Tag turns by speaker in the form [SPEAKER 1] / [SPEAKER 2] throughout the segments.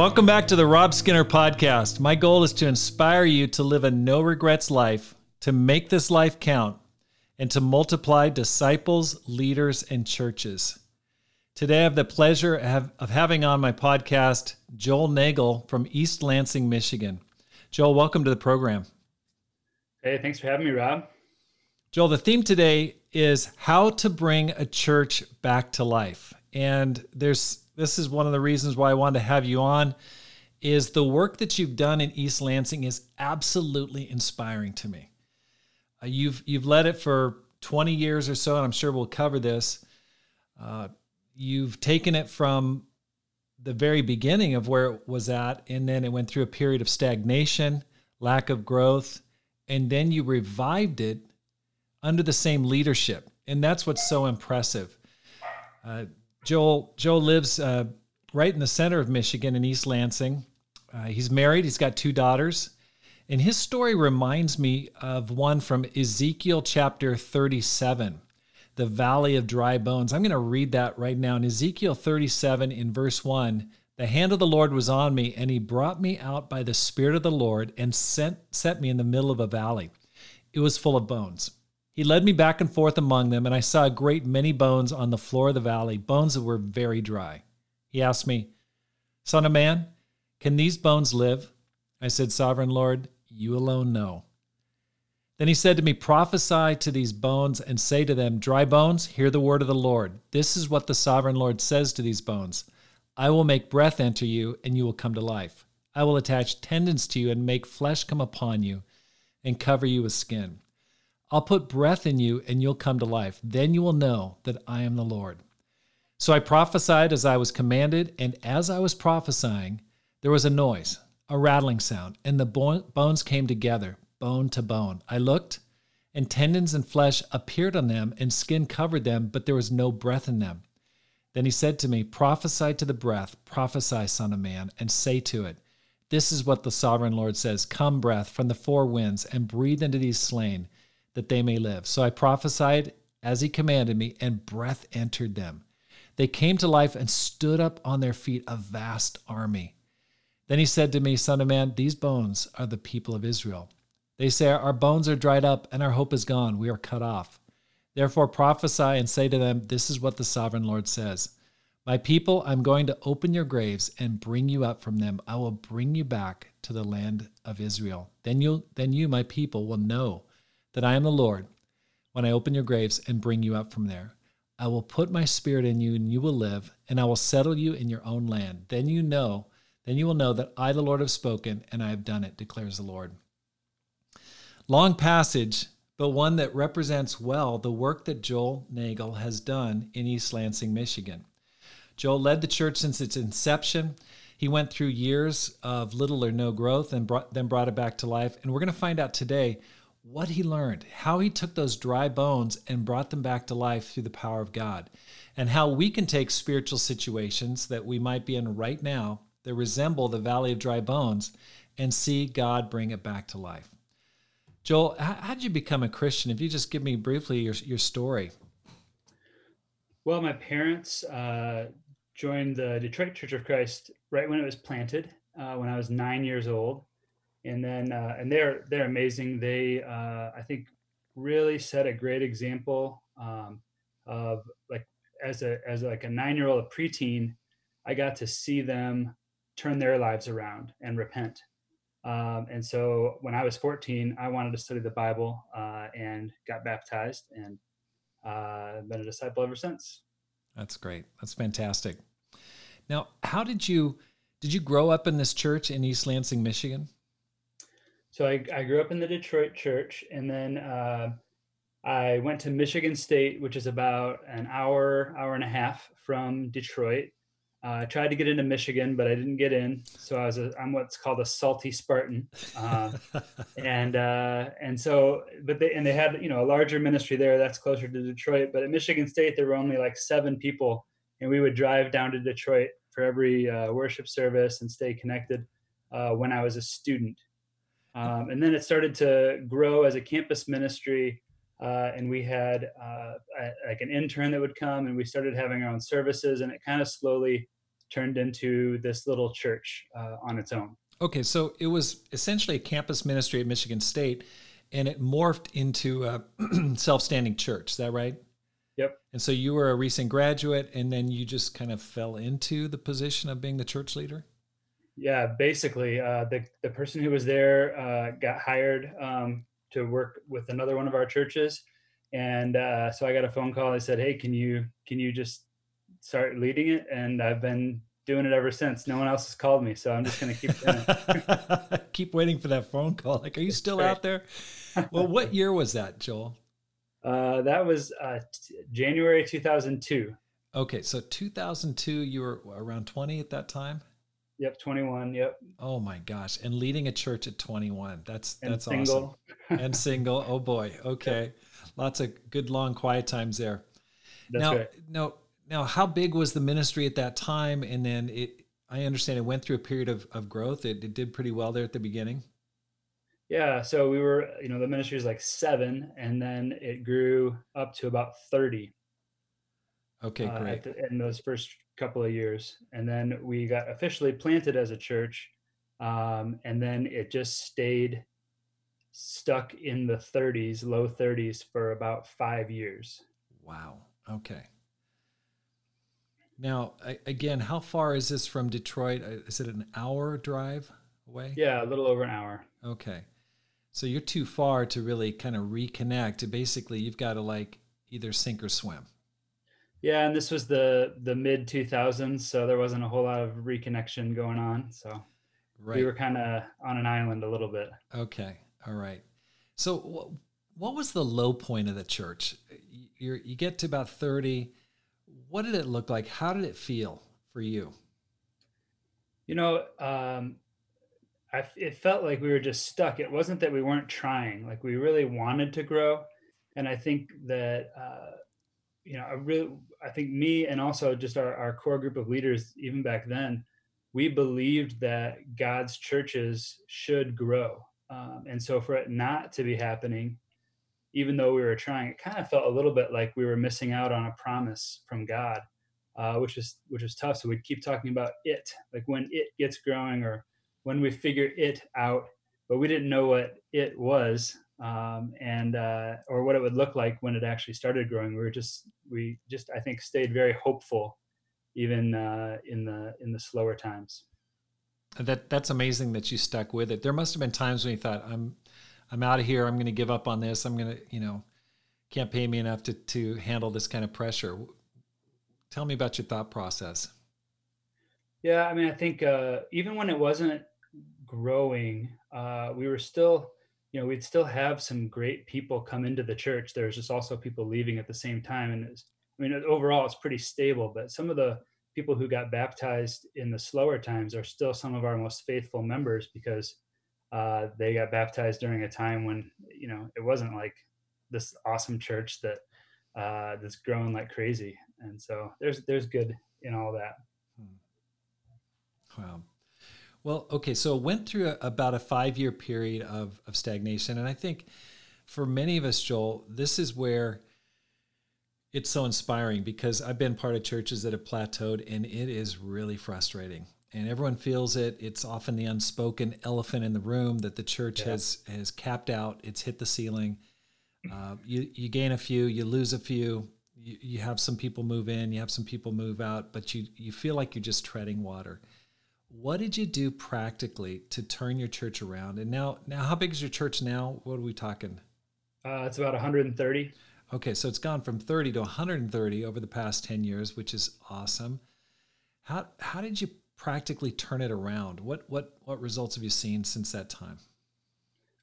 [SPEAKER 1] Welcome back to the Rob Skinner podcast. My goal is to inspire you to live a no regrets life, to make this life count, and to multiply disciples, leaders, and churches. Today, I have the pleasure of having on my podcast Joel Nagel from East Lansing, Michigan. Joel, welcome to the program.
[SPEAKER 2] Hey, thanks for having me, Rob.
[SPEAKER 1] Joel, the theme today is how to bring a church back to life. And there's this is one of the reasons why I wanted to have you on is the work that you've done in East Lansing is absolutely inspiring to me. Uh, you've you've led it for 20 years or so, and I'm sure we'll cover this. Uh, you've taken it from the very beginning of where it was at, and then it went through a period of stagnation, lack of growth, and then you revived it under the same leadership, and that's what's so impressive. Uh, Joel Joel lives uh, right in the center of Michigan in East Lansing. Uh, he's married. He's got two daughters, and his story reminds me of one from Ezekiel chapter 37, the Valley of Dry Bones. I'm going to read that right now. In Ezekiel 37, in verse one, the hand of the Lord was on me, and He brought me out by the Spirit of the Lord and sent set me in the middle of a valley. It was full of bones. He led me back and forth among them, and I saw a great many bones on the floor of the valley, bones that were very dry. He asked me, Son of man, can these bones live? I said, Sovereign Lord, you alone know. Then he said to me, Prophesy to these bones and say to them, Dry bones, hear the word of the Lord. This is what the sovereign Lord says to these bones I will make breath enter you, and you will come to life. I will attach tendons to you and make flesh come upon you and cover you with skin. I'll put breath in you and you'll come to life. Then you will know that I am the Lord. So I prophesied as I was commanded, and as I was prophesying, there was a noise, a rattling sound, and the bones came together, bone to bone. I looked, and tendons and flesh appeared on them, and skin covered them, but there was no breath in them. Then he said to me, Prophesy to the breath, prophesy, Son of Man, and say to it, This is what the sovereign Lord says Come, breath, from the four winds, and breathe into these slain that they may live. So I prophesied as he commanded me, and breath entered them. They came to life and stood up on their feet, a vast army. Then he said to me, Son of man, these bones are the people of Israel. They say, Our bones are dried up, and our hope is gone. We are cut off. Therefore prophesy and say to them, This is what the sovereign Lord says. My people, I'm going to open your graves and bring you up from them. I will bring you back to the land of Israel. Then you then you, my people, will know that I am the Lord when I open your graves and bring you up from there. I will put my spirit in you and you will live, and I will settle you in your own land. Then you know, then you will know that I, the Lord, have spoken and I have done it, declares the Lord. Long passage, but one that represents well the work that Joel Nagel has done in East Lansing, Michigan. Joel led the church since its inception. He went through years of little or no growth and brought, then brought it back to life. And we're going to find out today what he learned, how he took those dry bones and brought them back to life through the power of God, and how we can take spiritual situations that we might be in right now that resemble the valley of dry bones and see God bring it back to life. Joel, how, did you become a Christian? If you just give me briefly your, your story.
[SPEAKER 2] Well, my parents uh, joined the Detroit Church of Christ right when it was planted, uh, when I was nine years old and then uh, and they're they're amazing. They uh, I think really set a great example um, of like as a as like a nine year old a preteen, I got to see them turn their lives around and repent. Um, and so when I was 14, I wanted to study the Bible uh, and got baptized and uh, been a disciple ever since.
[SPEAKER 1] That's great. That's fantastic. Now, how did you did you grow up in this church in East Lansing, Michigan?
[SPEAKER 2] So I, I grew up in the Detroit church, and then uh, I went to Michigan State, which is about an hour, hour and a half from Detroit. Uh, I tried to get into Michigan, but I didn't get in. So I was a, I'm what's called a salty Spartan, uh, and uh, and so but they and they had you know a larger ministry there that's closer to Detroit. But at Michigan State there were only like seven people, and we would drive down to Detroit for every uh, worship service and stay connected uh, when I was a student. Um, and then it started to grow as a campus ministry. Uh, and we had uh, a, like an intern that would come and we started having our own services and it kind of slowly turned into this little church uh, on its own.
[SPEAKER 1] Okay, so it was essentially a campus ministry at Michigan State, and it morphed into a self-standing church. Is that right?
[SPEAKER 2] Yep.
[SPEAKER 1] And so you were a recent graduate, and then you just kind of fell into the position of being the church leader.
[SPEAKER 2] Yeah, basically, uh, the the person who was there uh, got hired um, to work with another one of our churches, and uh, so I got a phone call. They said, "Hey, can you can you just start leading it?" And I've been doing it ever since. No one else has called me, so I'm just going to keep doing
[SPEAKER 1] it. keep waiting for that phone call. Like, are you still right. out there? Well, what year was that, Joel?
[SPEAKER 2] Uh, that was uh, t- January 2002.
[SPEAKER 1] Okay, so 2002, you were around 20 at that time.
[SPEAKER 2] Yep, 21. Yep.
[SPEAKER 1] Oh my gosh, and leading a church at 21. That's
[SPEAKER 2] and
[SPEAKER 1] that's
[SPEAKER 2] single.
[SPEAKER 1] awesome. and single. Oh boy. Okay, yep. lots of good long quiet times there.
[SPEAKER 2] That's
[SPEAKER 1] now,
[SPEAKER 2] right.
[SPEAKER 1] now, now, how big was the ministry at that time? And then it, I understand it went through a period of, of growth. It, it did pretty well there at the beginning.
[SPEAKER 2] Yeah, so we were, you know, the ministry is like seven, and then it grew up to about thirty.
[SPEAKER 1] Okay,
[SPEAKER 2] uh,
[SPEAKER 1] great.
[SPEAKER 2] The, in those first couple of years, and then we got officially planted as a church, um, and then it just stayed stuck in the 30s, low 30s, for about five years.
[SPEAKER 1] Wow. Okay. Now, again, how far is this from Detroit? Uh, is it an hour drive away?
[SPEAKER 2] Yeah, a little over an hour.
[SPEAKER 1] Okay. So you're too far to really kind of reconnect. Basically, you've got to like either sink or swim.
[SPEAKER 2] Yeah, and this was the the mid 2000s, so there wasn't a whole lot of reconnection going on. So right. we were kind of on an island a little bit.
[SPEAKER 1] Okay. All right. So what was the low point of the church? you you get to about 30. What did it look like? How did it feel for you?
[SPEAKER 2] You know, um, I, it felt like we were just stuck. It wasn't that we weren't trying; like we really wanted to grow, and I think that uh, you know, I really, I think me and also just our, our core group of leaders, even back then, we believed that God's churches should grow, um, and so for it not to be happening, even though we were trying, it kind of felt a little bit like we were missing out on a promise from God, uh, which is which is tough. So we'd keep talking about it, like when it gets growing or when we figure it out, but we didn't know what it was um, and uh, or what it would look like when it actually started growing. We were just we just I think stayed very hopeful, even uh, in the in the slower times.
[SPEAKER 1] That that's amazing that you stuck with it. There must have been times when you thought I'm I'm out of here. I'm going to give up on this. I'm going to you know can't pay me enough to to handle this kind of pressure. Tell me about your thought process.
[SPEAKER 2] Yeah, I mean, I think uh, even when it wasn't growing, uh, we were still, you know, we'd still have some great people come into the church. There's just also people leaving at the same time, and it's, I mean, overall, it's pretty stable. But some of the people who got baptized in the slower times are still some of our most faithful members because uh, they got baptized during a time when you know it wasn't like this awesome church that uh, that's growing like crazy. And so there's there's good in all that.
[SPEAKER 1] Hmm. Wow. Well, okay, so it went through a, about a five year period of, of stagnation. And I think for many of us, Joel, this is where it's so inspiring because I've been part of churches that have plateaued and it is really frustrating. And everyone feels it. It's often the unspoken elephant in the room that the church yeah. has has capped out. It's hit the ceiling. Uh, you you gain a few, you lose a few. You, you have some people move in, you have some people move out, but you you feel like you're just treading water. What did you do practically to turn your church around? And now, now, how big is your church now? What are we talking?
[SPEAKER 2] Uh, it's about 130.
[SPEAKER 1] Okay, so it's gone from 30 to 130 over the past 10 years, which is awesome. How how did you practically turn it around? What what what results have you seen since that time?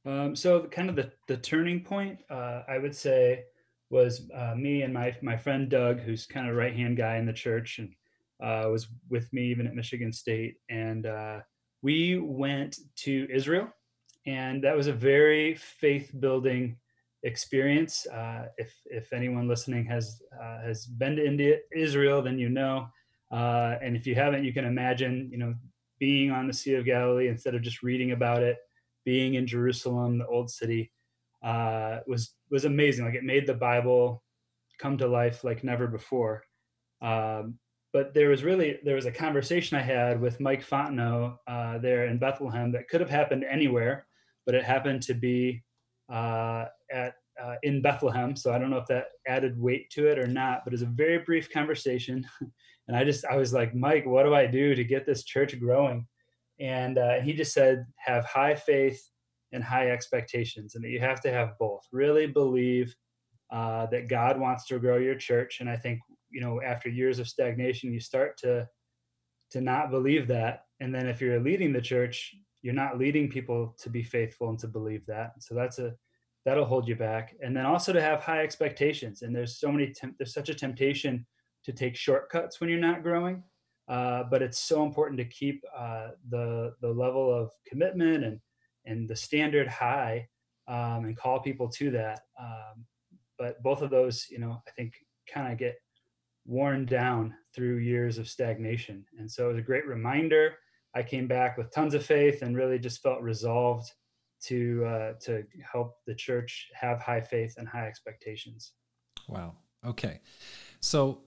[SPEAKER 2] Um, so, kind of the the turning point, uh, I would say, was uh, me and my my friend Doug, who's kind of right hand guy in the church, and uh, was with me even at Michigan State, and uh, we went to Israel, and that was a very faith building experience. Uh, if if anyone listening has uh, has been to India, Israel, then you know, uh, and if you haven't, you can imagine, you know, being on the Sea of Galilee instead of just reading about it, being in Jerusalem, the old city, uh, was was amazing. Like it made the Bible come to life like never before. Um, but there was really there was a conversation I had with Mike Fontenot uh, there in Bethlehem that could have happened anywhere, but it happened to be uh, at uh, in Bethlehem. So I don't know if that added weight to it or not, but it was a very brief conversation. and I just, I was like, Mike, what do I do to get this church growing? And uh, he just said, have high faith and high expectations, and that you have to have both. Really believe uh, that God wants to grow your church. And I think, you know, after years of stagnation, you start to to not believe that. And then if you're leading the church, you're not leading people to be faithful and to believe that. So that's a that'll hold you back and then also to have high expectations and there's so many temp- there's such a temptation to take shortcuts when you're not growing uh, but it's so important to keep uh, the the level of commitment and and the standard high um, and call people to that um, but both of those you know i think kind of get worn down through years of stagnation and so it was a great reminder i came back with tons of faith and really just felt resolved to uh, to help the church have high faith and high expectations.
[SPEAKER 1] Wow. Okay. So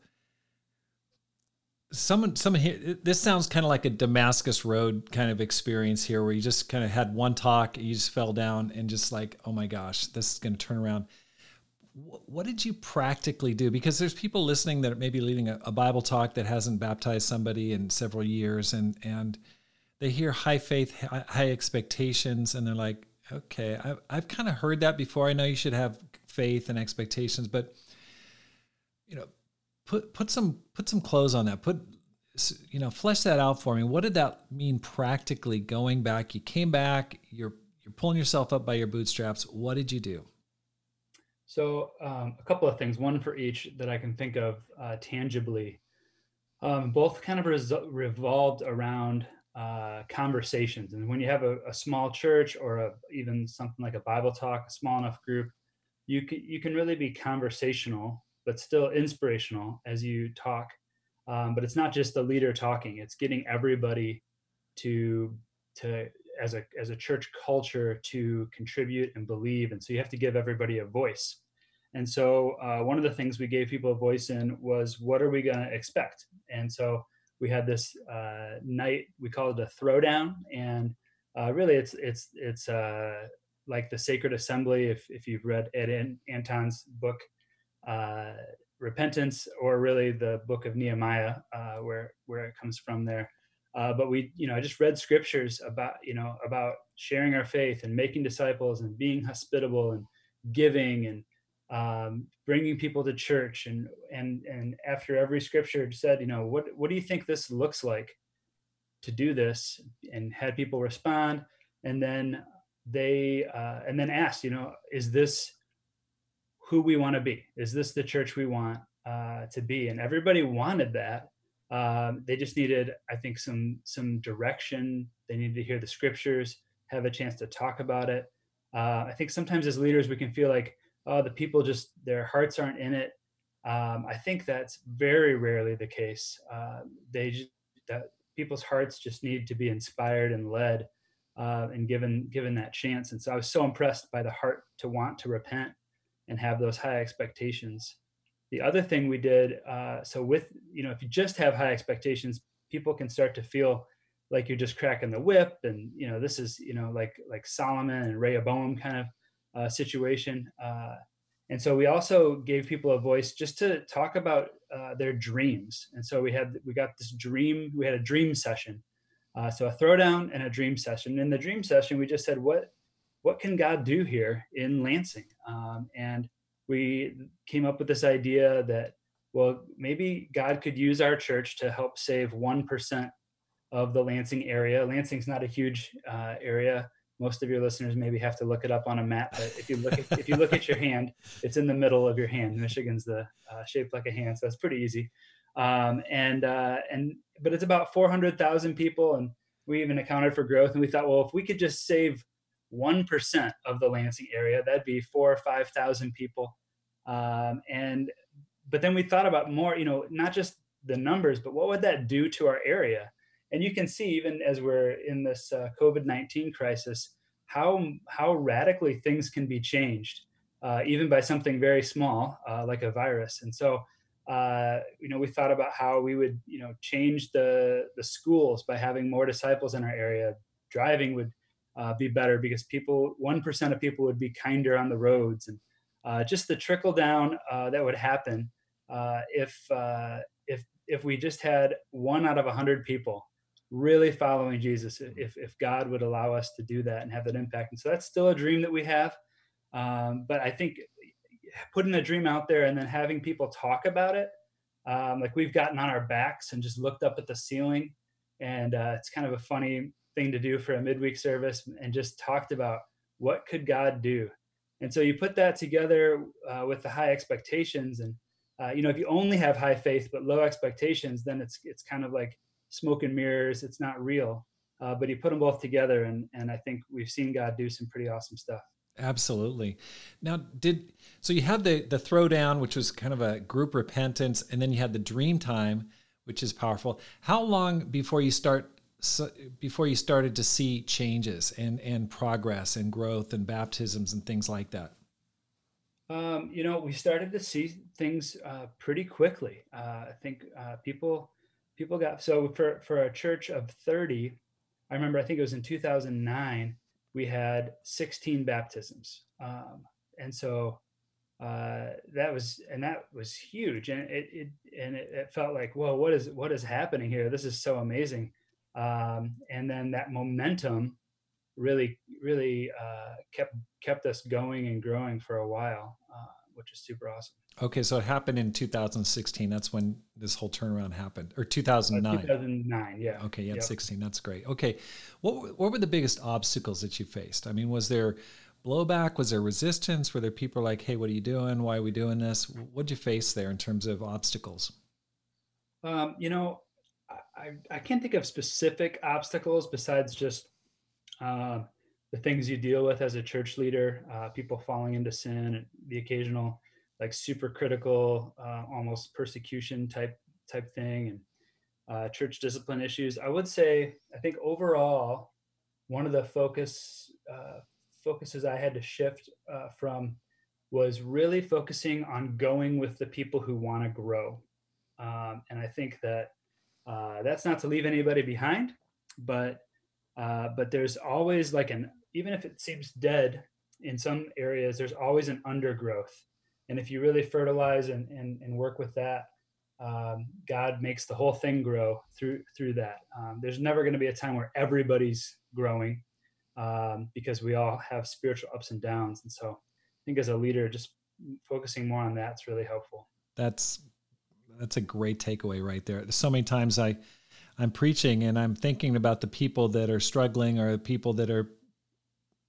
[SPEAKER 1] someone someone here this sounds kind of like a Damascus road kind of experience here where you just kind of had one talk you just fell down and just like oh my gosh this is going to turn around what did you practically do because there's people listening that may be leading a, a bible talk that hasn't baptized somebody in several years and and they hear high faith, high expectations, and they're like, okay, I've, I've kind of heard that before. I know you should have faith and expectations, but you know, put put some put some clothes on that. Put you know, flesh that out for me. What did that mean practically? Going back, you came back. You're you're pulling yourself up by your bootstraps. What did you do?
[SPEAKER 2] So um, a couple of things. One for each that I can think of uh, tangibly. Um, both kind of res- revolved around uh, conversations. And when you have a, a small church or a, even something like a Bible talk, a small enough group, you can, you can really be conversational, but still inspirational as you talk. Um, but it's not just the leader talking; it's getting everybody to to as a as a church culture to contribute and believe. And so you have to give everybody a voice. And so uh, one of the things we gave people a voice in was, what are we going to expect? And so we had this uh, night we call it a throwdown and uh, really it's it's it's uh, like the sacred assembly if, if you've read ed anton's book uh, repentance or really the book of nehemiah uh, where where it comes from there but we you know i just read scriptures about you know about sharing our faith and making disciples and being hospitable and giving and um, bringing people to church and and and after every scripture said you know what what do you think this looks like to do this? And had people respond and then they uh, and then asked you know is this who we want to be? Is this the church we want uh, to be? And everybody wanted that. Um, they just needed i think some some direction. They needed to hear the scriptures have a chance to talk about it. Uh, i think sometimes as leaders we can feel like oh, the people just their hearts aren't in it. Um, I think that's very rarely the case. Uh, they just, that people's hearts just need to be inspired and led uh, and given given that chance. And so I was so impressed by the heart to want to repent and have those high expectations. The other thing we did, uh, so with you know, if you just have high expectations, people can start to feel like you're just cracking the whip, and you know, this is you know like like Solomon and Rehoboam kind of uh, situation. Uh, and so we also gave people a voice just to talk about uh, their dreams. And so we had we got this dream. We had a dream session. Uh, so a throwdown and a dream session. In the dream session, we just said, "What what can God do here in Lansing?" Um, and we came up with this idea that well, maybe God could use our church to help save one percent of the Lansing area. Lansing's not a huge uh, area most of your listeners maybe have to look it up on a map but if you look at, if you look at your hand it's in the middle of your hand. Michigan's the uh, shaped like a hand so that's pretty easy. Um, and uh, and but it's about 400000 people and we even accounted for growth and we thought well if we could just save 1% of the lansing area that'd be four or five thousand people. Um, and but then we thought about more you know not just the numbers but what would that do to our area and you can see even as we're in this uh, covid-19 crisis how how radically things can be changed uh, even by something very small uh, like a virus and so uh, you know, we thought about how we would, you know, change the the schools by having more disciples in our area. Driving would uh, be better because people, one percent of people would be kinder on the roads, and uh, just the trickle down that would happen if if if we just had one out of a hundred people really following Jesus, if if God would allow us to do that and have that impact. And so that's still a dream that we have. Um, but I think putting a dream out there and then having people talk about it um, like we've gotten on our backs and just looked up at the ceiling and uh, it's kind of a funny thing to do for a midweek service and just talked about what could god do and so you put that together uh, with the high expectations and uh, you know if you only have high faith but low expectations then it's it's kind of like smoke and mirrors it's not real uh, but you put them both together and and i think we've seen god do some pretty awesome stuff
[SPEAKER 1] Absolutely. Now, did so you had the the throwdown, which was kind of a group repentance, and then you had the dream time, which is powerful. How long before you start so before you started to see changes and and progress and growth and baptisms and things like that?
[SPEAKER 2] Um, you know, we started to see things uh, pretty quickly. Uh, I think uh, people people got so for for a church of thirty. I remember I think it was in two thousand nine we had 16 baptisms. Um, and so uh, that was and that was huge and it, it and it, it, felt like well what is what is happening here this is so amazing um, and then that momentum really really uh, kept kept us going and growing for a while uh, which is super awesome
[SPEAKER 1] okay so it happened in 2016 that's when this whole turnaround happened or 2009
[SPEAKER 2] uh, 2009 yeah
[SPEAKER 1] okay yeah yep. 16 that's great okay what what were the biggest obstacles that you faced i mean was there blowback? Was there resistance? Were there people like, hey, what are you doing? Why are we doing this? What did you face there in terms of obstacles?
[SPEAKER 2] Um, you know, I, I can't think of specific obstacles besides just uh, the things you deal with as a church leader, uh, people falling into sin, and the occasional like super critical, uh, almost persecution type type thing, and uh, church discipline issues. I would say, I think overall, one of the focus uh, focuses I had to shift uh, from was really focusing on going with the people who want to grow. Um, and I think that uh, that's not to leave anybody behind, but uh, but there's always like an even if it seems dead in some areas, there's always an undergrowth. And if you really fertilize and, and, and work with that, um, God makes the whole thing grow through through that. Um, there's never going to be a time where everybody's growing um, because we all have spiritual ups and downs. And so I think as a leader, just focusing more on that's really helpful.
[SPEAKER 1] That's that's a great takeaway right there. So many times I I'm preaching and I'm thinking about the people that are struggling or the people that are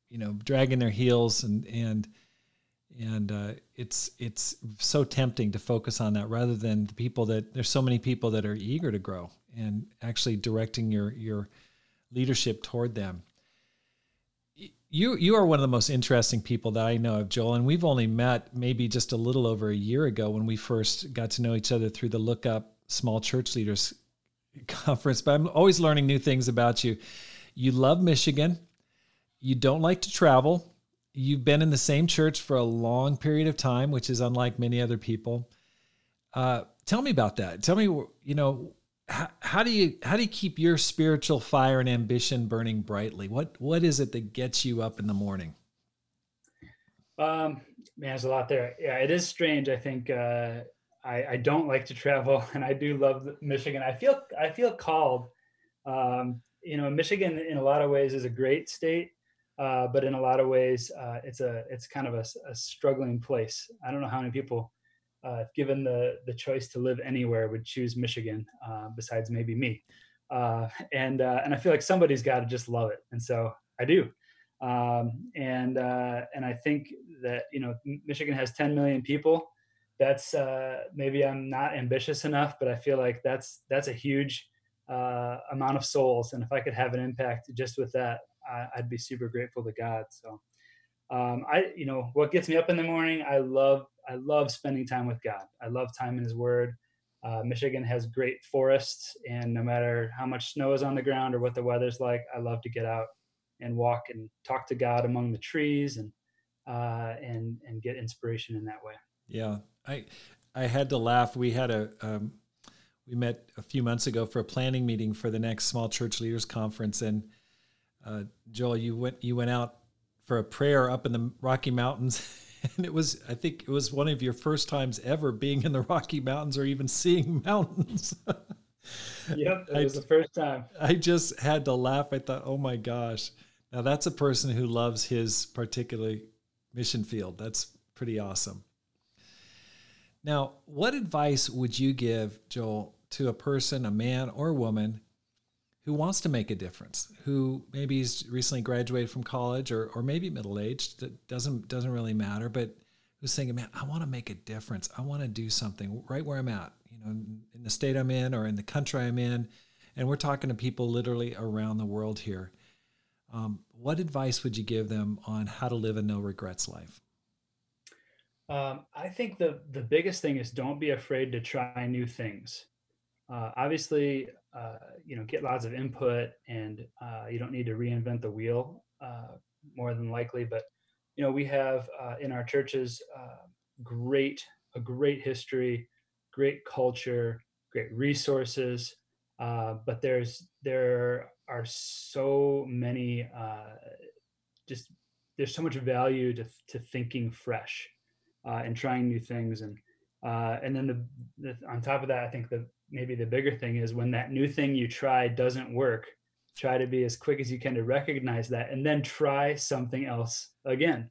[SPEAKER 1] you know dragging their heels and and and uh, it's it's so tempting to focus on that rather than the people that there's so many people that are eager to grow and actually directing your your leadership toward them you you are one of the most interesting people that I know of, Joel, and we've only met maybe just a little over a year ago when we first got to know each other through the Look Up Small Church Leaders conference. But I'm always learning new things about you. You love Michigan. You don't like to travel. You've been in the same church for a long period of time, which is unlike many other people. Uh, tell me about that. Tell me, you know, how, how, do you how do you keep your spiritual fire and ambition burning brightly? What what is it that gets you up in the morning?
[SPEAKER 2] Um, man, there's a lot there. Yeah, it is strange. I think uh, I, I don't like to travel, and I do love Michigan. I feel I feel called. Um, you know, Michigan in a lot of ways is a great state, uh, but in a lot of ways, uh, it's a it's kind of a, a struggling place. I don't know how many people uh, given the the choice to live anywhere, would choose Michigan. Uh, besides maybe me, uh, and and I feel like somebody's got to just love it, and so I do. Um, and and I think that you know Michigan has 10 million people. That's maybe I'm not ambitious enough, but I feel like that's that's a huge amount of souls, and if I could have an impact just with that, I, I'd be super grateful to God. So um, I, you know, what gets me up in the morning, I love, I love spending time with God. I love time in His Word. Uh, Michigan has great forests, and no matter how much snow is on the ground or what the weather's like, I love to get out and walk and talk to God among the trees and uh, and and get inspiration in that way.
[SPEAKER 1] Yeah, I I had to laugh. We had a um, we met a few months ago for a planning meeting for the next small church leaders conference, and uh, Joel, you went you went out for a prayer up in the Rocky Mountains, and it was I think it was one of your first times ever being in the Rocky Mountains or even seeing mountains.
[SPEAKER 2] yep, it was I, the first time.
[SPEAKER 1] I just had to laugh. I thought, oh my gosh, now that's a person who loves his particular mission field. That's pretty awesome. Now, what advice would you give, Joel, to a person, a man or woman, who wants to make a difference, who maybe he's recently graduated from college or, or maybe middle aged, that doesn't doesn't really matter, but who's thinking, man, I want to make a difference. I want to do something right where I'm at, you know, in, in the state I'm in or in the country I'm in. And we're talking to people literally around the world here. Um, what advice would you give them on how to live a no regrets life?
[SPEAKER 2] Um, I think the the biggest thing is don't be afraid to try new things. Uh, obviously, uh, you know, get lots of input, and uh, you don't need to reinvent the wheel uh, more than likely. But you know, we have uh, in our churches uh, great a great history, great culture, great resources. but there's there are so many just there's so much value to to thinking fresh uh, and trying new things and uh, and then the, the, on top of that i think the maybe the bigger thing is when that new thing you try doesn't work try to be as quick as you can to recognize that and then try something else again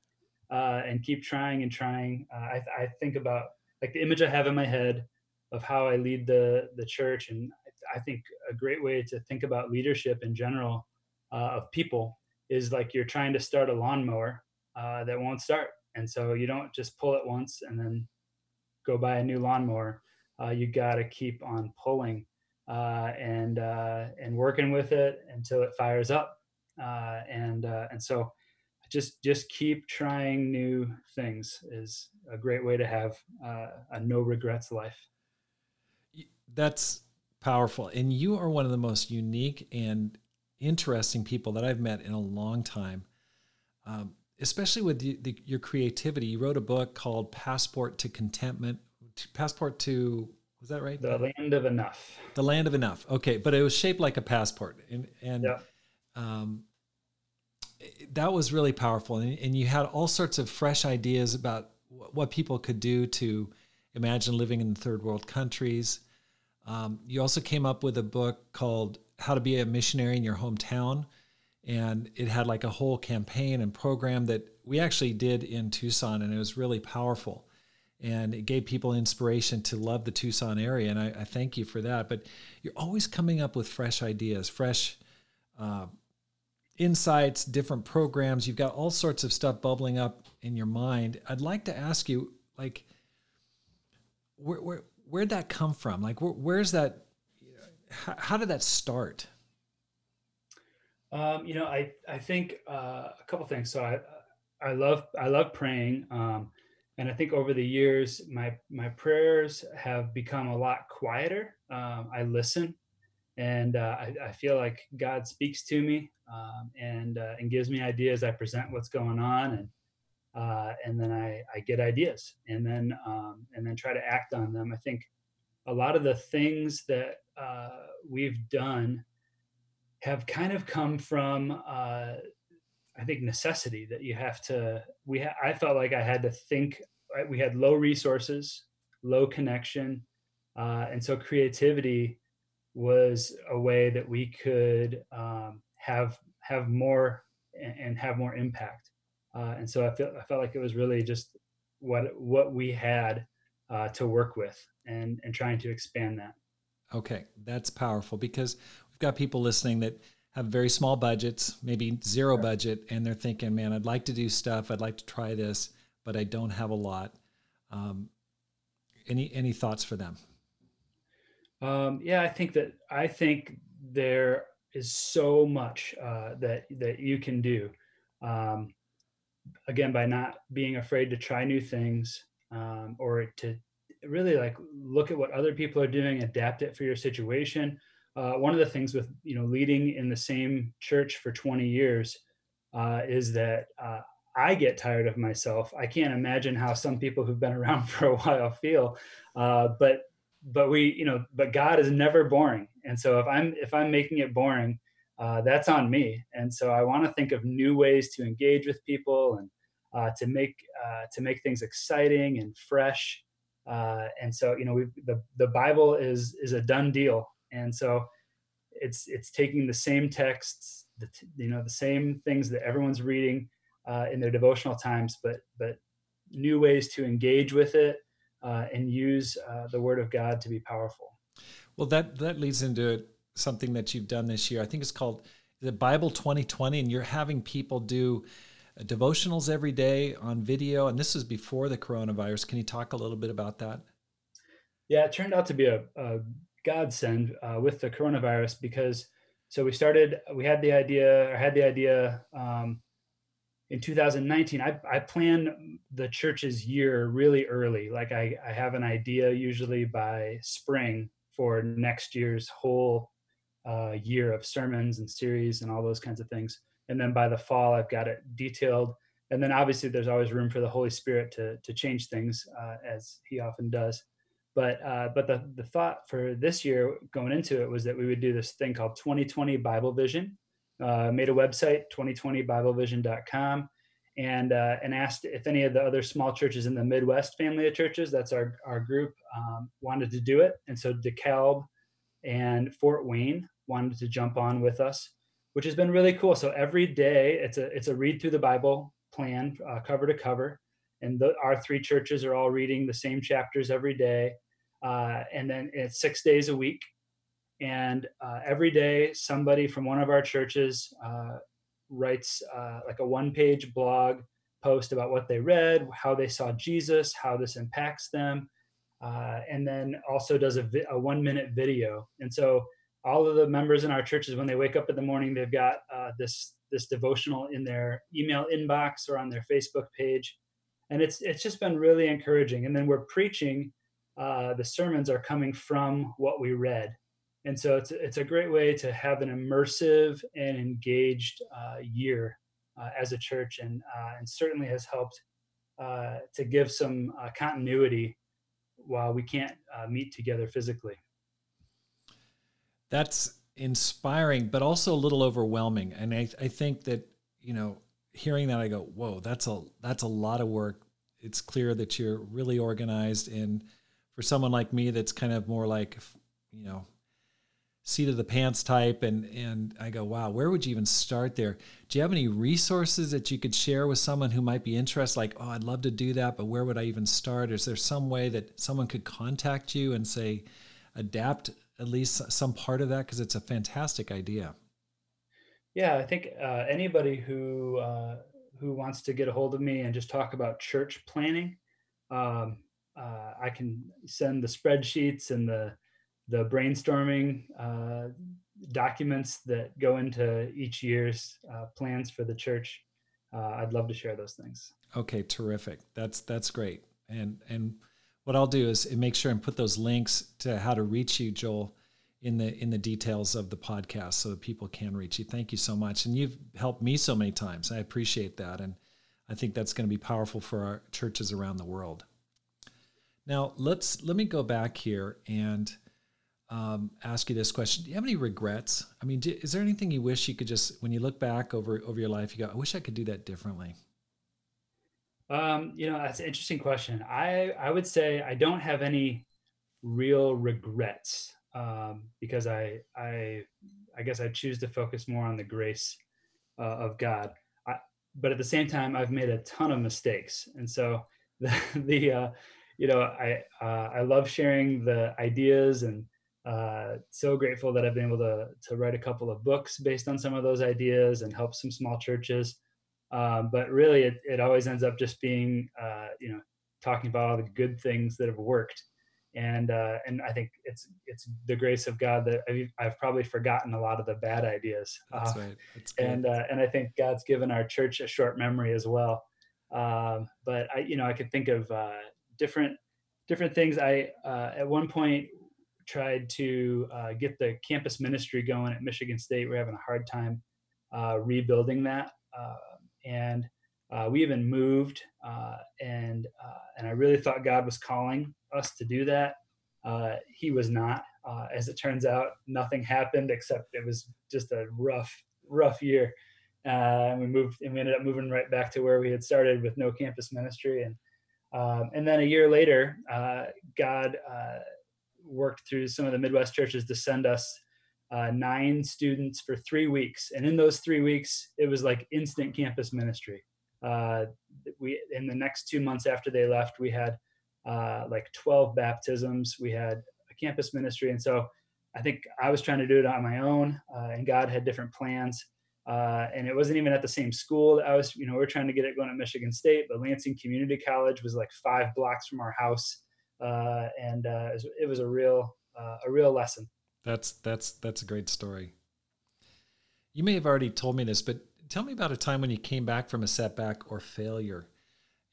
[SPEAKER 2] uh, and keep trying and trying uh, I, I think about like the image i have in my head of how i lead the the church and i think a great way to think about leadership in general uh, of people is like you're trying to start a lawnmower uh, that won't start and so you don't just pull it once and then go buy a new lawnmower. Uh, you got to keep on pulling uh, and uh, and working with it until it fires up. Uh, and uh, and so just just keep trying new things is a great way to have uh, a no regrets life.
[SPEAKER 1] That's powerful, and you are one of the most unique and interesting people that I've met in a long time. Um, especially with the, the, your creativity. You wrote a book called Passport to Contentment. Passport to was that right?
[SPEAKER 2] The Land of Enough.
[SPEAKER 1] The Land of Enough. Okay, but it was shaped like a passport, and and yeah. um, that was really powerful. And, and you had all sorts of fresh ideas about what people could do to imagine living in third world countries. Um, you also came up with a book called How to Be a Missionary in Your Hometown, and it had like a whole campaign and program that we actually did in Tucson, and it was really powerful. And it gave people inspiration to love the Tucson area, and I, I thank you for that. But you're always coming up with fresh ideas, fresh uh, insights, different programs. You've got all sorts of stuff bubbling up in your mind. I'd like to ask you, like, where where where'd that come from? Like, where, where's that? How, how did that start?
[SPEAKER 2] Um, you know, I I think uh, a couple things. So I I love I love praying, um, and I think over the years my my prayers have become a lot quieter. Um, I listen, and uh, I, I, feel like God speaks to me um, and uh, and gives me ideas. I present what's going on, and uh, and then I I get ideas, and then um, and then try to act on them. I think a lot of the things that uh, we've done have kind of come from uh, I think necessity that you have to. We ha- I felt like I had to think. Right? We had low resources, low connection, uh, and so creativity was a way that we could um, have have more and, and have more impact. Uh, and so I felt I felt like it was really just what what we had uh, to work with and and trying to expand that.
[SPEAKER 1] Okay, that's powerful because we've got people listening that have very small budgets, maybe zero budget, and they're thinking, man, I'd like to do stuff. I'd like to try this, but I don't have a lot. Um, any any thoughts for them?
[SPEAKER 2] Um, yeah, I think that I think there is so much uh, that that you can do. Um, again, by not being afraid to try new things um, or to really like look at what other people are doing, adapt it for your situation uh, one of the things with you know leading in the same church for 20 years uh, is that uh, I get tired of myself. I can't imagine how some people who've been around for a while feel. Uh, but but we you know but God is never boring, and so if I'm if I'm making it boring, uh, that's on me. And so I want to think of new ways to engage with people and uh, to make to make things exciting and fresh. And so you know we the the Bible is is a done deal, and so it's it's taking the same texts, the, you know the same things that everyone's reading uh, in their devotional times, but but new ways to engage with it uh, and use the Word of God to be powerful.
[SPEAKER 1] Well, that that leads into something that you've done this year. I think it's called the Bible 2020, and you're having people do devotionals every day on video. And this is before the coronavirus. Can you talk a little bit about that?
[SPEAKER 2] Yeah, it turned out to be a, a godsend uh, with the coronavirus because so we started, we had the idea, or had the idea um, in 2019. I, I plan the church's year really early. Like I, I have an idea usually by spring for next year's whole uh, year of sermons and series and all those kinds of things. And then by the fall, I've got it detailed. And then obviously, there's always room for the Holy Spirit to to change things uh, as He often does. But uh, but the the thought for this year going into it was that we would do this thing called 2020 Bible Vision. Uh, made a website 2020biblevision.com and uh, and asked if any of the other small churches in the Midwest family of churches, that's our our group, um, wanted to do it. And so DeKalb and Fort Wayne wanted to jump on with us, which has been really cool. So every day it's a it's a read through the Bible plan, uh, cover to cover, and the, our three churches are all reading the same chapters every day, uh, and then it's six days a week. And uh, every day, somebody from one of our churches uh, writes uh, like a one-page blog post about what they read, how they saw Jesus, how this impacts them, uh, and then also does a, vi- a one minute video. And so all of the members in our churches, when they wake up in the morning, they've got uh, this this devotional in their email inbox or on their Facebook page, and it's it's just been really encouraging. And then we're preaching. Uh, the sermons are coming from what we read, and so it's it's a great way to have an immersive and engaged uh, year uh, as a church, and uh, and certainly has helped uh, to give some continuity while we can't uh, meet together physically.
[SPEAKER 1] That's inspiring, but also a little overwhelming. And I, I think that, you know, hearing that, I go, whoa, that's a, that's a lot of work. It's clear that you're really organized. And for someone like me, that's kind of more like, you know, seat of the pants type and and I go, wow, where would you even start there? Do you have any resources that you could share with someone who might be interested? Like, oh, I'd love to do that, but where would I even start? Is there some way that someone could contact you and say, adapt at least some part of that because it's a fantastic idea.
[SPEAKER 2] Yeah, I think uh, anybody who uh, who wants to get a hold of me and just talk about church planning, um, uh, I can send the spreadsheets and the the brainstorming uh, documents that go into each year's uh, plans for the church. Uh, I'd love to share those things.
[SPEAKER 1] Okay, terrific. That's that's great. And and what I'll do is make sure and put those links to how to reach you, Joel, in the in the details of the podcast so that people can reach you. Thank you so much. And you've helped me so many times. I appreciate that. And I think that's going to be powerful for our churches around the world. Now let's let me go back here and um, ask you this question: Do you have any regrets? I mean, do, is there anything you wish you could just, when you look back over over your life, you go, "I wish I could do that differently."
[SPEAKER 2] Um, you know, that's an interesting question. I I would say I don't have any real regrets um, because I I I guess I choose to focus more on the grace uh, of God. I, but at the same time, I've made a ton of mistakes, and so the, the uh, you know I uh, I love sharing the ideas and uh, so grateful that I've been able to to write a couple of books based on some of those ideas and help some small churches. Um, but really, it, it always ends up just being uh, you know talking about all the good things that have worked, and uh, and I think it's it's the grace of God that I've, I've probably forgotten a lot of the bad ideas.
[SPEAKER 1] That's uh, right. That's
[SPEAKER 2] and uh, and I think God's given our church a short memory as well. Um, but I you know I could think of uh, different different things. I at one point tried to uh, get the campus ministry going at Michigan State. We're having a hard time uh, rebuilding that, uh, and Uh, we even moved, uh, and uh, and I really thought God was calling us to do that. Uh, he was not. Uh, as it turns out, nothing happened except it was just a rough, rough year. Uh, and we moved, and we ended up moving right back to where we had started with no campus ministry. And um, and then a year later, God worked through some of the Midwest churches to send us nine students for three weeks. And in those three weeks, it was like instant campus ministry uh, we in the next two months after they left, we had uh, like 12 baptisms. We had a campus ministry, and so I think I was trying to do it on my own, uh, and God had different plans. Uh, and it wasn't even at the same school that I was, you know, we are trying to get it going at Michigan State, but Lansing Community College was like five blocks from our house, uh, and uh, it was, a real, a real lesson.
[SPEAKER 1] That's that's that's a great story. You may have already told me this, but tell me about a time when you came back from a setback or failure.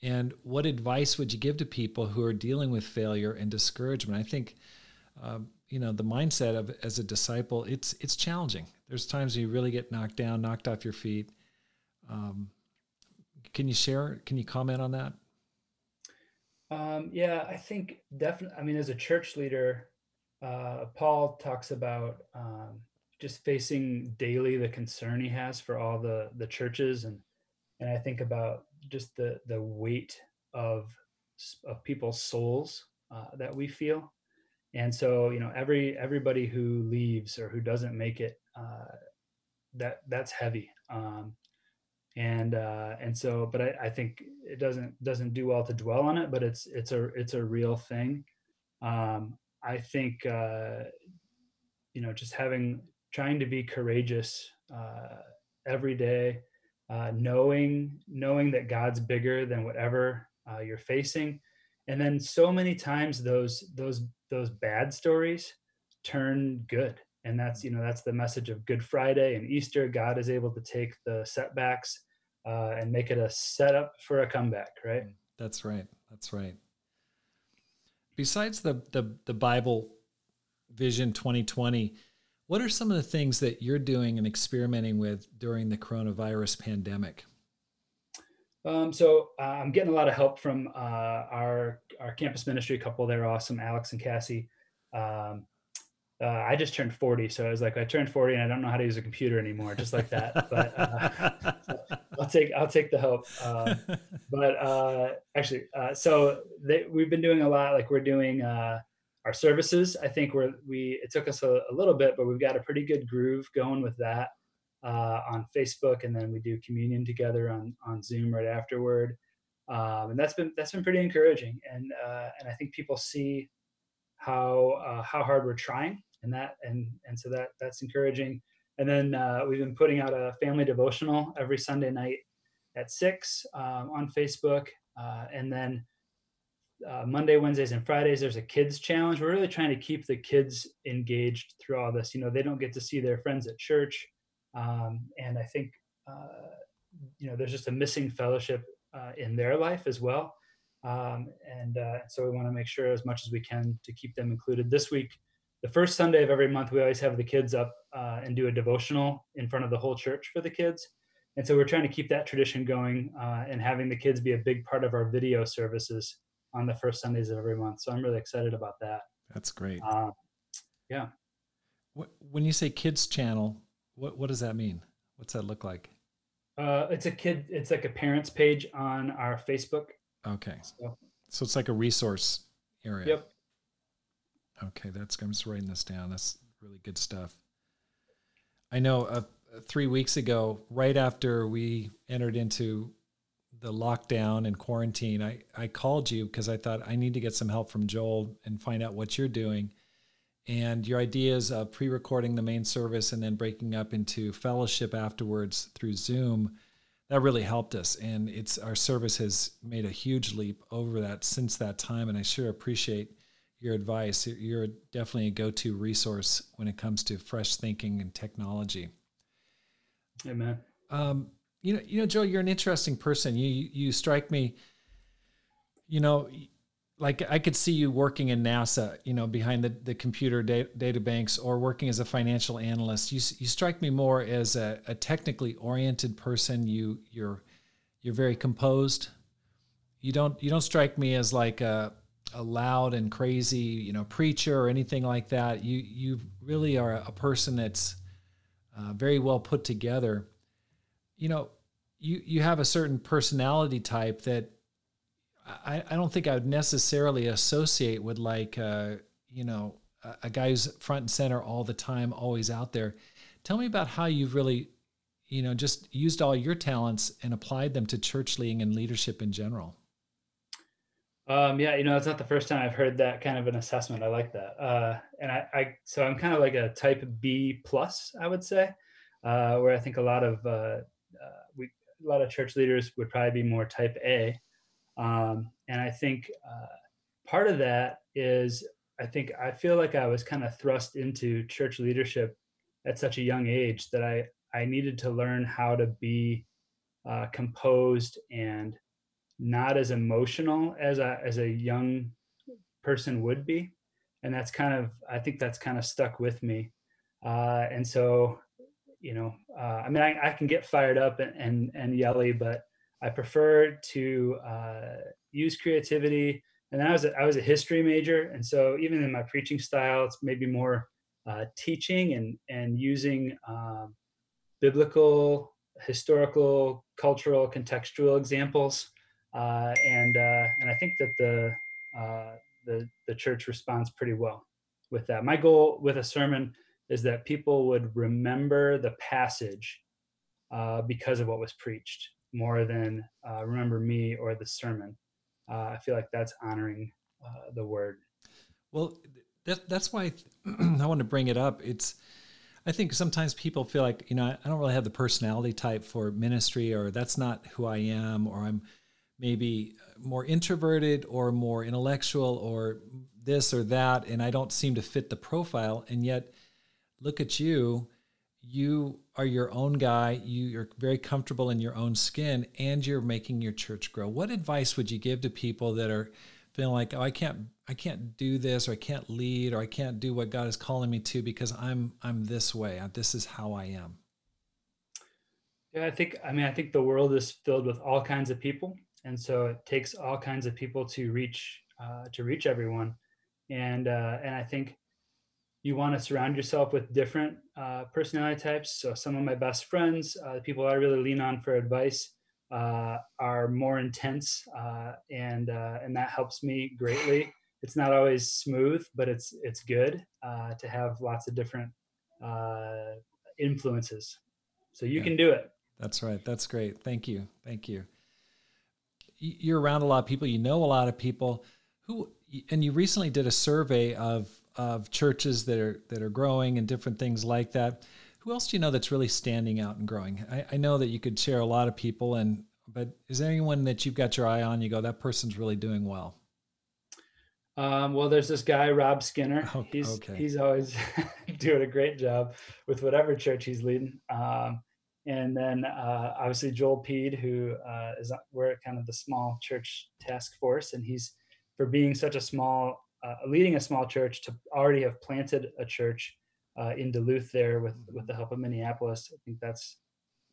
[SPEAKER 1] And what advice would you give to people who are dealing with failure and discouragement? I think, um, you know, the mindset of as a disciple, it's it's challenging. There's times you really get knocked down, knocked off your feet. Um, can you share? Can you comment on that?
[SPEAKER 2] Um, yeah, I think definitely. I mean, as a church leader, uh, Paul talks about um, just facing daily the concern he has for all the the churches and and I think about just the the weight of of people's souls uh, that we feel. And so you know every everybody who leaves or who doesn't make it uh, that that's heavy. Um, and uh, and so but I, I think it doesn't doesn't do well to dwell on it but it's it's a it's a real thing. Um, I think uh, you know just having trying to be courageous uh, every day, uh, knowing knowing that God's bigger than whatever uh, you're facing, and then so many times those those those bad stories turn good, and that's you know that's the message of Good Friday and Easter. God is able to take the setbacks uh, and make it a setup for a comeback, right? Mm,
[SPEAKER 1] that's right. That's right. Besides the the, the Bible Vision 2020 what are some of the things that you're doing and experimenting with during the coronavirus pandemic?
[SPEAKER 2] Um, so uh, I'm getting a lot of help from uh, our our campus ministry couple. They're awesome, Alex and Cassie. Um, uh, I just turned 40, so I was like, I turned 40 and I don't know how to use a computer anymore, just like that. but uh, I'll take I'll take the help. Um, but uh, actually, uh, so they, we've been doing a lot. Like we're doing our services. I think we're we it took us a, a, little bit, but we've got a pretty good groove going with that uh, on Facebook, and then we do communion together on on Zoom right afterward, um, and that's been that's been pretty encouraging, and uh, and I think people see how uh, how hard we're trying, and that and and so that that's encouraging. And then uh, we've been putting out a family devotional every Sunday night at six um, on Facebook, uh, and then uh, Monday, Wednesdays, and Fridays, there's a kids challenge. We're really trying to keep the kids engaged through all this. You know, they don't get to see their friends at church, um, and I think uh, you know there's just a missing fellowship uh, in their life as well. Um, and uh, so we want to make sure as much as we can to keep them included. This week, the first Sunday of every month, we always have the kids up uh, and do a devotional in front of the whole church for the kids. And so we're trying to keep that tradition going uh, and having the kids be a big part of our video services on the first Sundays of every month. So I'm really excited about that.
[SPEAKER 1] That's great.
[SPEAKER 2] Uh, yeah.
[SPEAKER 1] When you say kids channel, what what does that mean? What's that look like?
[SPEAKER 2] Uh, it's a kid. It's like a parents page on our Facebook.
[SPEAKER 1] Okay. So, so it's like a resource area.
[SPEAKER 2] Yep.
[SPEAKER 1] Okay, that's I'm just writing this down. That's really good stuff. I know uh, three weeks ago, right after we entered into the lockdown and quarantine, I, I called you because I thought I need to get some help from Joel and find out what you're doing. And your ideas of pre recording the main service and then breaking up into fellowship afterwards through Zoom, that really helped us. And it's our service has made a huge leap over that since that time. And I sure appreciate your advice. You're definitely a go to resource when it comes to fresh thinking and technology.
[SPEAKER 2] Amen.
[SPEAKER 1] Um, you know, you know, Joe, you're an interesting person. You you strike me, you know, like I could see you working in NASA, you know, behind the, the computer data, data banks or working as a financial analyst. You, you strike me more as a, a technically oriented person. You you're You're very composed. You don't you don't strike me as like a, a loud and crazy you know preacher or anything like that. You you really are a person that's uh, very well put together. You know, you you have a certain personality type that I, I don't think I would necessarily associate with like uh, you know a, a guy who's front and center all the time, always out there. Tell me about how you've really you know just used all your talents and applied them to church leading and leadership in general.
[SPEAKER 2] Um, yeah, you know, it's not the first time I've heard that kind of an assessment. I like that. Uh, and I, I, so I'm kind of like a type B plus, I would say, uh, where I think a lot of uh, a lot of church leaders would probably be more type A. Um, and I think uh, part of that is I think I feel like I was kind of thrust into church leadership at such a young age that I, I needed to learn how to be uh, composed and not as emotional as a, as a young person would be. And that's kind of, I think that's kind of stuck with me. Uh, and so you know, uh, I mean, I, I, can get fired up and, and, and yelly, but I prefer to uh, use creativity. And I was a, I was a history major, and so even in my preaching style, it's maybe more uh, teaching and and using um, biblical, historical, cultural, contextual examples. Uh, and uh, and I think that the uh, the the church responds pretty well with that. My goal with a sermon is that people would remember the passage uh, because of what was preached more than uh, remember me or the sermon. Uh, I feel like that's honoring uh, the word.
[SPEAKER 1] Well, that, that's why I want to bring it up. It's, I think sometimes people feel like, you know, I don't really have the personality type for ministry, or that's not who I am, or I'm maybe more introverted or more intellectual or this or that, and I don't seem to fit the profile. And yet, look at you. You are your own guy. You are very comfortable in your own skin and you're making your church grow. What advice would you give to people that are feeling like oh i can't i can't do this or i can't lead or i can't do what god is calling me to because i'm i'm this way. This is how i am
[SPEAKER 2] yeah i think i mean i think the world is filled with all kinds of people and so it takes all kinds of people to reach uh, to reach everyone. And uh, and i think you want to surround yourself with different uh, personality types. So some of my best friends, uh, the people I really lean on for advice, uh, are more intense, uh, and uh, and that helps me greatly. It's not always smooth, but it's it's good uh, to have lots of different influences. So you yeah. can do it.
[SPEAKER 1] That's right. That's great. Thank you. Thank you. You're around a lot of people. You know a lot of people who, and you recently did a survey of of churches that are that are growing and different things like that. Who else do you know that's really standing out and growing? I, I know that you could share a lot of people, and but is there anyone that you've got your eye on? You go, that person's really doing well.
[SPEAKER 2] Um, well, there's this guy Rob Skinner. Oh, he's okay. he's always doing a great job with whatever church he's leading. Um, and then uh, obviously Joel Peed, who uh, is we're kind of the small church task force, and he's for being such a small leading a small church to already have planted a church uh, in Duluth there with with the help of Minneapolis. I think that's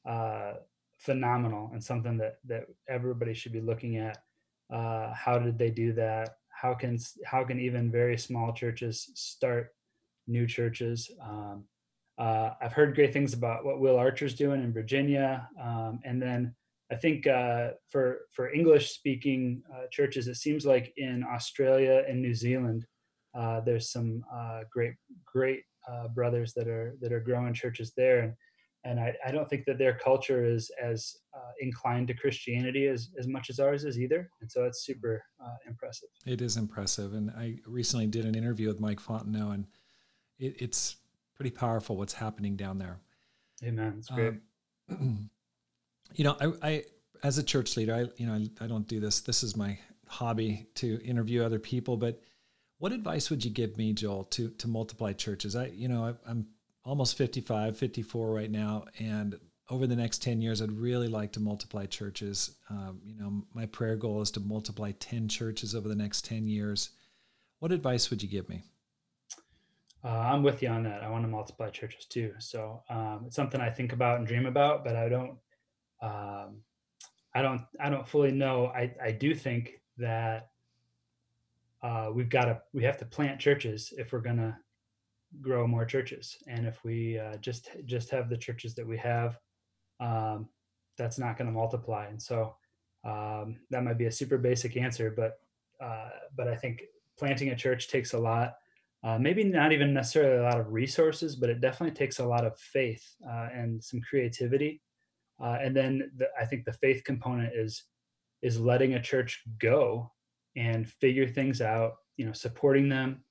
[SPEAKER 2] uh, phenomenal and something that that everybody should be looking at. Uh, how did they do that? How can how can even very small churches start new churches? Um, uh, I've heard great things about what Will Archer's doing in Virginia, um, and then I think uh, for for English speaking uh, churches, it seems like in Australia and New Zealand, uh, there's some uh, great great uh, brothers that are that are growing churches there, and and I, I don't think that their culture is as uh, inclined to Christianity as as much as ours is either, and so it's super impressive.
[SPEAKER 1] It is impressive, and I recently did an interview with Mike Fontenot, and it, it's pretty powerful what's happening down there.
[SPEAKER 2] Amen. It's great. Um,
[SPEAKER 1] you know, I, I as a church leader, I you know I, I don't do this. This is my hobby to interview other people. But what advice would you give me, Joel, to to multiply churches? I you know I, I'm almost 55, 54 right now, and over the next 10 years, I'd really like to multiply churches. Um, you know, my prayer goal is to multiply 10 churches over the next 10 years. What advice would you give me?
[SPEAKER 2] Uh, I'm with you on that. I want to multiply churches too. So um, it's something I think about and dream about, but I don't um, I don't I don't fully know. I I do think that uh, we've got to we have to plant churches if we're gonna grow more churches, and if we uh, just just have the churches that we have, um, that's not going to multiply. And so um, that might be a super basic answer, but uh, but I think planting a church takes a lot. Uh, maybe not even necessarily a lot of resources, but it definitely takes a lot of faith uh, and some creativity. Uh, and then the, I think the faith component is is letting a church go and figure things out. You know, supporting them,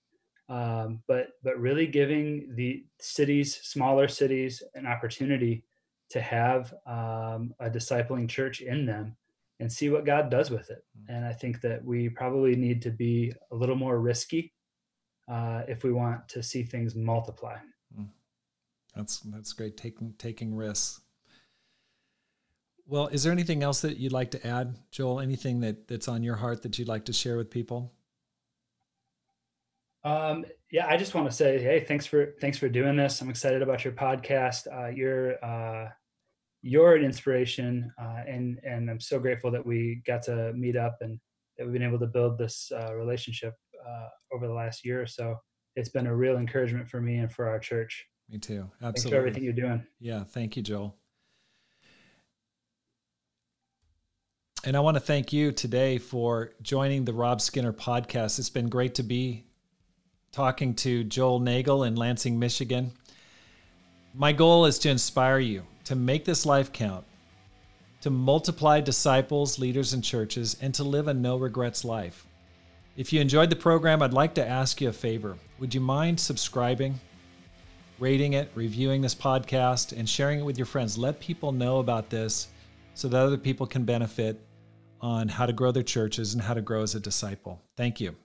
[SPEAKER 2] um, but but really giving the cities, smaller cities, an opportunity to have um, a discipling church in them and see what God does with it. Hmm. And I think that we probably need to be a little more risky uh, if we want to see things multiply. Hmm.
[SPEAKER 1] That's that's great taking taking risks. Well, is there anything else that you'd like to add, Joel? Anything that that's on your heart that you'd like to share with people?
[SPEAKER 2] Um, yeah, I just want to say, hey, thanks for thanks for doing this. I'm excited about your podcast. Uh, you're uh, you're an inspiration, uh, and and I'm so grateful that we got to meet up and that we've been able to build this uh, relationship uh, over the last year or so. It's been a real encouragement for me and for our church.
[SPEAKER 1] Me too. Absolutely.
[SPEAKER 2] Thanks for everything you're doing.
[SPEAKER 1] Yeah, thank you, Joel. And I want to thank you today for joining the Rob Skinner podcast. It's been great to be talking to Joel Nagel in Lansing, Michigan. My goal is to inspire you to make this life count, to multiply disciples, leaders, and churches, and to live a no regrets life. If you enjoyed the program, I'd like to ask you a favor. Would you mind subscribing, rating it, reviewing this podcast, and sharing it with your friends? Let people know about this so that other people can benefit on how to grow their churches and how to grow as a disciple. Thank you.